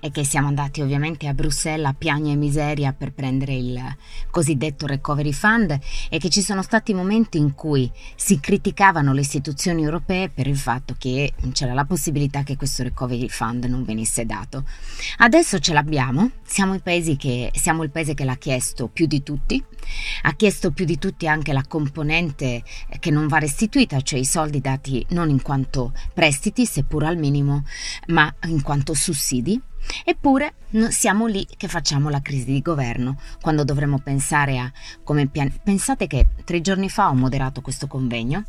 è che siamo andati ovviamente a Bruxelles a piagna e miseria per prendere il cosiddetto Recovery Fund e che ci sono stati momenti in cui si criticavano le istituzioni europee per il fatto che c'era la possibilità che questo Recovery Fund non venisse dato. Adesso ce l'abbiamo, siamo, che, siamo il paese che l'ha chiesto più di tutti, ha chiesto più di tutti anche la componente che non va restituita, cioè i soldi dati non in quanto prestiti, seppur al minimo, ma in quanto sussidi. Eppure siamo lì che facciamo la crisi di governo, quando dovremmo pensare a come pian- Pensate che tre giorni fa ho moderato questo convegno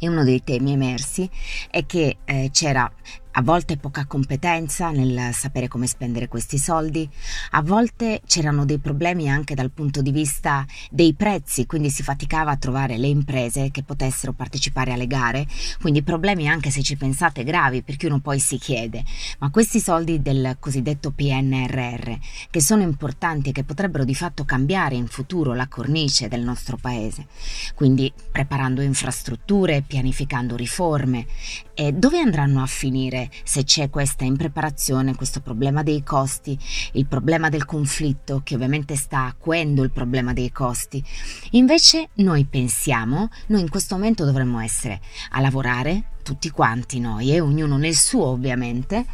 e uno dei temi emersi è che eh, c'era a volte poca competenza nel sapere come spendere questi soldi, a volte c'erano dei problemi anche dal punto di vista dei prezzi, quindi si faticava a trovare le imprese che potessero partecipare alle gare, quindi problemi anche se ci pensate gravi, perché uno poi si chiede, ma questi soldi del cosiddetto PNRR, che sono importanti e che potrebbero di fatto cambiare in futuro la cornice del nostro paese, quindi preparando infrastrutture, pianificando riforme, eh, dove andranno a finire? Se c'è questa impreparazione, questo problema dei costi, il problema del conflitto che ovviamente sta acuendo il problema dei costi. Invece noi pensiamo, noi in questo momento dovremmo essere a lavorare, tutti quanti noi, e ognuno nel suo ovviamente,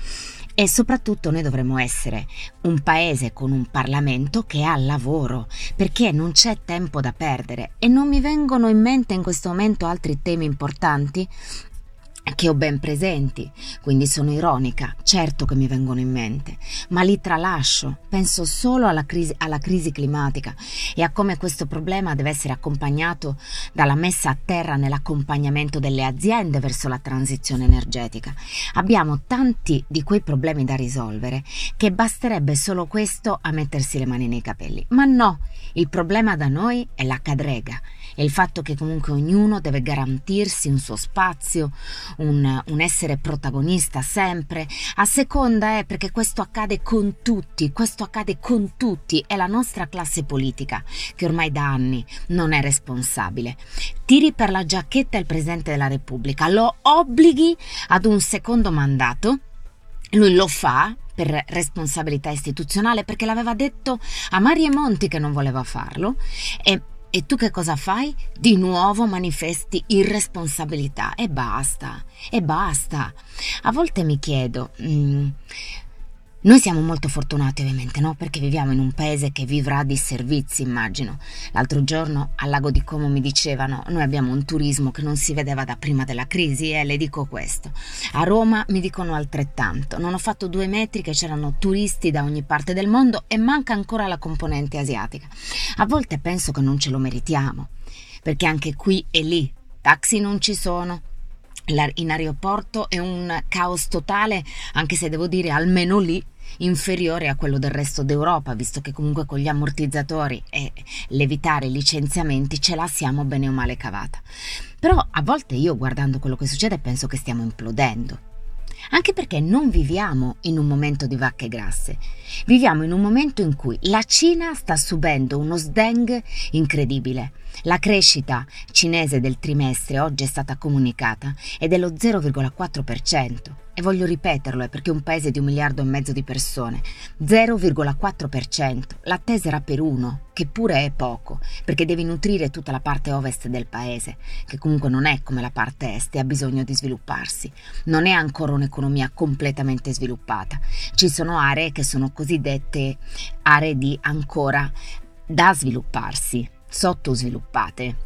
e soprattutto noi dovremmo essere un paese con un Parlamento che ha lavoro, perché non c'è tempo da perdere e non mi vengono in mente in questo momento altri temi importanti che ho ben presenti, quindi sono ironica, certo che mi vengono in mente, ma li tralascio, penso solo alla crisi, alla crisi climatica e a come questo problema deve essere accompagnato dalla messa a terra nell'accompagnamento delle aziende verso la transizione energetica. Abbiamo tanti di quei problemi da risolvere che basterebbe solo questo a mettersi le mani nei capelli, ma no, il problema da noi è la cadrega e il fatto che comunque ognuno deve garantirsi un suo spazio, un, un essere protagonista sempre. A seconda è perché questo accade con tutti, questo accade con tutti, è la nostra classe politica che ormai da anni non è responsabile. Tiri per la giacchetta il Presidente della Repubblica, lo obblighi ad un secondo mandato, lui lo fa per responsabilità istituzionale perché l'aveva detto a Mario Monti che non voleva farlo e e tu che cosa fai? Di nuovo manifesti irresponsabilità e basta, e basta. A volte mi chiedo, mm, noi siamo molto fortunati ovviamente, no? Perché viviamo in un paese che vivrà di servizi, immagino. L'altro giorno al lago di Como mi dicevano, noi abbiamo un turismo che non si vedeva da prima della crisi e le dico questo. A Roma mi dicono altrettanto. Non ho fatto due metri che c'erano turisti da ogni parte del mondo e manca ancora la componente asiatica. A volte penso che non ce lo meritiamo, perché anche qui e lì taxi non ci sono, in aeroporto è un caos totale, anche se devo dire almeno lì inferiore a quello del resto d'Europa, visto che comunque con gli ammortizzatori e l'evitare licenziamenti ce la siamo bene o male cavata. Però a volte io guardando quello che succede penso che stiamo implodendo. Anche perché non viviamo in un momento di vacche grasse, viviamo in un momento in cui la Cina sta subendo uno sdeng incredibile. La crescita cinese del trimestre oggi è stata comunicata è lo 0,4%. E voglio ripeterlo, è perché un paese di un miliardo e mezzo di persone, 0,4%, l'attesa era per uno, che pure è poco, perché devi nutrire tutta la parte ovest del paese, che comunque non è come la parte est e ha bisogno di svilupparsi. Non è ancora un'economia completamente sviluppata. Ci sono aree che sono cosiddette aree di ancora da svilupparsi, sottosviluppate.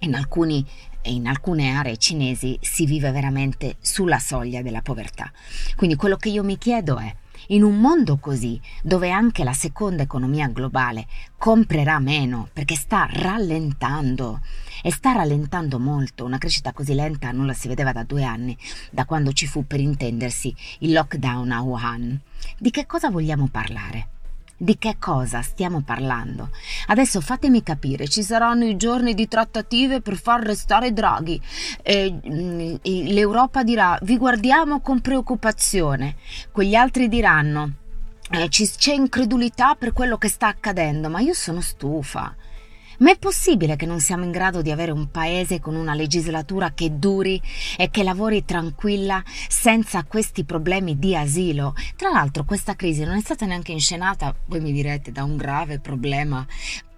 In alcuni e in alcune aree cinesi si vive veramente sulla soglia della povertà. Quindi quello che io mi chiedo è, in un mondo così, dove anche la seconda economia globale comprerà meno perché sta rallentando e sta rallentando molto, una crescita così lenta non la si vedeva da due anni, da quando ci fu per intendersi il lockdown a Wuhan, di che cosa vogliamo parlare? Di che cosa stiamo parlando? Adesso fatemi capire, ci saranno i giorni di trattative per far restare Draghi. E, mm, L'Europa dirà vi guardiamo con preoccupazione. Quegli altri diranno eh, c'è incredulità per quello che sta accadendo, ma io sono stufa. Ma è possibile che non siamo in grado di avere un paese con una legislatura che duri e che lavori tranquilla senza questi problemi di asilo? Tra l'altro questa crisi non è stata neanche inscenata, voi mi direte, da un grave problema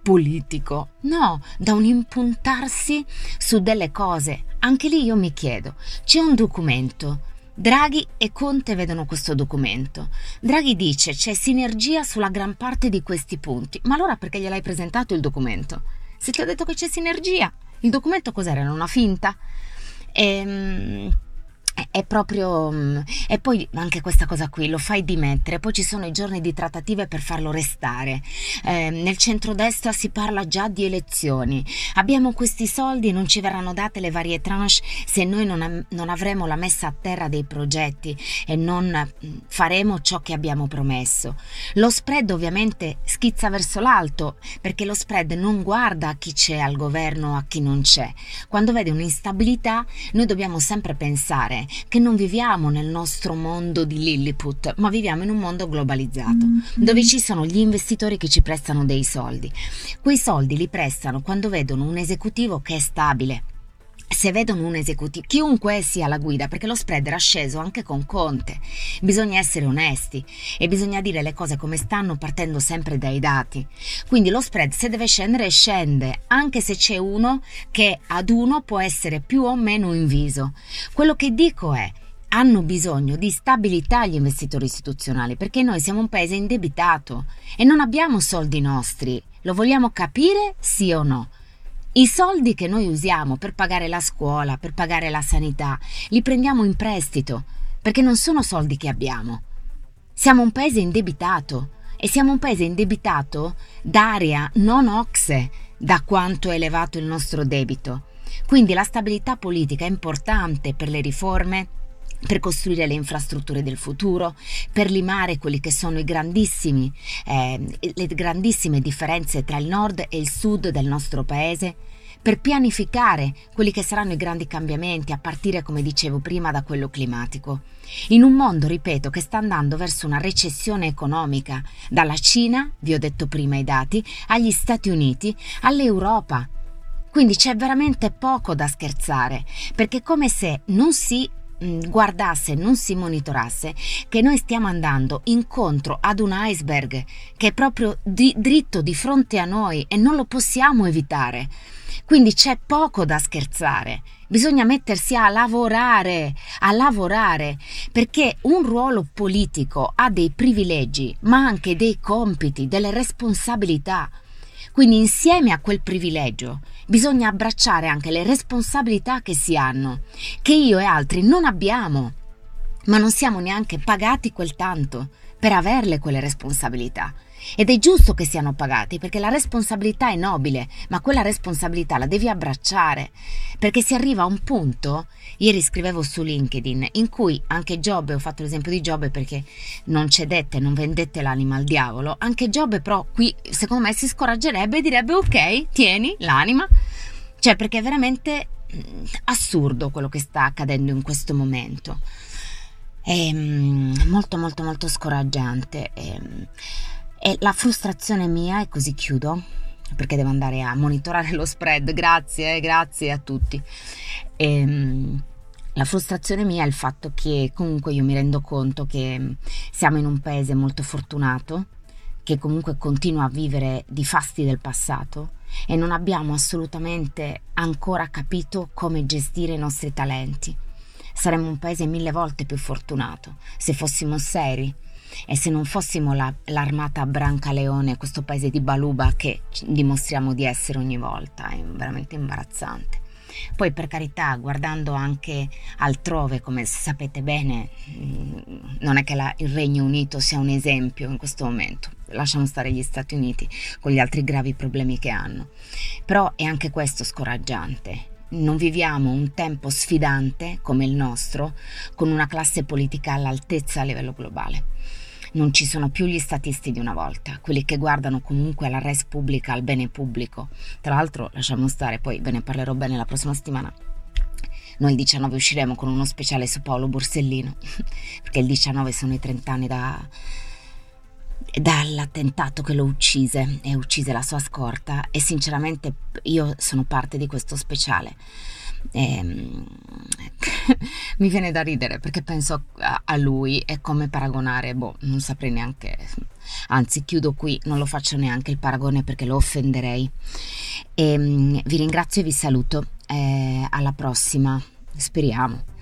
politico, no, da un impuntarsi su delle cose. Anche lì io mi chiedo, c'è un documento Draghi e Conte vedono questo documento. Draghi dice c'è sinergia sulla gran parte di questi punti, ma allora perché gliel'hai presentato il documento? Se ti ho detto che c'è sinergia, il documento cos'era? Era una finta? Ehm è proprio. Mm, e poi anche questa cosa qui lo fai dimettere, poi ci sono i giorni di trattative per farlo restare. Eh, nel centrodestra si parla già di elezioni. Abbiamo questi soldi, non ci verranno date le varie tranche se noi non, non avremo la messa a terra dei progetti e non mm, faremo ciò che abbiamo promesso. Lo spread ovviamente schizza verso l'alto perché lo spread non guarda a chi c'è al governo a chi non c'è. Quando vede un'instabilità, noi dobbiamo sempre pensare che non viviamo nel nostro mondo di Lilliput, ma viviamo in un mondo globalizzato, mm-hmm. dove ci sono gli investitori che ci prestano dei soldi. Quei soldi li prestano quando vedono un esecutivo che è stabile, se vedono un esecutivo, chiunque sia la guida, perché lo spread era sceso anche con Conte, bisogna essere onesti e bisogna dire le cose come stanno partendo sempre dai dati. Quindi lo spread se deve scendere scende, anche se c'è uno che ad uno può essere più o meno inviso. Quello che dico è hanno bisogno di stabilità gli investitori istituzionali perché noi siamo un paese indebitato e non abbiamo soldi nostri. Lo vogliamo capire sì o no? I soldi che noi usiamo per pagare la scuola, per pagare la sanità, li prendiamo in prestito, perché non sono soldi che abbiamo. Siamo un paese indebitato e siamo un paese indebitato d'area non OXE, da quanto è elevato il nostro debito. Quindi la stabilità politica è importante per le riforme, per costruire le infrastrutture del futuro, per limare quelli che sono eh, le grandissime differenze tra il nord e il sud del nostro paese, per pianificare quelli che saranno i grandi cambiamenti, a partire, come dicevo prima, da quello climatico. In un mondo, ripeto, che sta andando verso una recessione economica, dalla Cina, vi ho detto prima i dati, agli Stati Uniti, all'Europa. Quindi c'è veramente poco da scherzare, perché è come se non si guardasse, non si monitorasse, che noi stiamo andando incontro ad un iceberg che è proprio di, dritto di fronte a noi e non lo possiamo evitare. Quindi c'è poco da scherzare. Bisogna mettersi a lavorare, a lavorare, perché un ruolo politico ha dei privilegi, ma anche dei compiti, delle responsabilità. Quindi insieme a quel privilegio bisogna abbracciare anche le responsabilità che si hanno, che io e altri non abbiamo, ma non siamo neanche pagati quel tanto per averle quelle responsabilità. Ed è giusto che siano pagati perché la responsabilità è nobile, ma quella responsabilità la devi abbracciare, perché si arriva a un punto, ieri scrivevo su LinkedIn, in cui anche Giobbe, ho fatto l'esempio di Giobbe perché non cedette, non vendette l'anima al diavolo, anche Giobbe però qui secondo me si scoraggerebbe e direbbe ok, tieni l'anima, cioè perché è veramente mm, assurdo quello che sta accadendo in questo momento. È mm, molto molto molto scoraggiante. È, e la frustrazione mia, e così chiudo, perché devo andare a monitorare lo spread, grazie, eh, grazie a tutti. Ehm, la frustrazione mia è il fatto che comunque io mi rendo conto che siamo in un paese molto fortunato, che comunque continua a vivere di fasti del passato e non abbiamo assolutamente ancora capito come gestire i nostri talenti. Saremmo un paese mille volte più fortunato se fossimo seri e se non fossimo la, l'armata Brancaleone, questo paese di Baluba che dimostriamo di essere ogni volta, è veramente imbarazzante. Poi per carità, guardando anche altrove, come sapete bene, mm, non è che la, il Regno Unito sia un esempio in questo momento, lasciamo stare gli Stati Uniti con gli altri gravi problemi che hanno, però è anche questo scoraggiante. Non viviamo un tempo sfidante come il nostro con una classe politica all'altezza a livello globale. Non ci sono più gli statisti di una volta, quelli che guardano comunque alla res pubblica, al bene pubblico. Tra l'altro, lasciamo stare, poi ve ne parlerò bene la prossima settimana. Noi il 19 usciremo con uno speciale su Paolo Borsellino, perché il 19 sono i 30 anni da, dall'attentato che lo uccise e uccise la sua scorta e sinceramente io sono parte di questo speciale. E, ehm, mi viene da ridere perché penso a, lui e come paragonare, boh, non saprei neanche, anzi chiudo qui, non lo faccio neanche il paragone perché lo offenderei. E, ehm, vi ringrazio e vi saluto, eh, alla prossima, speriamo.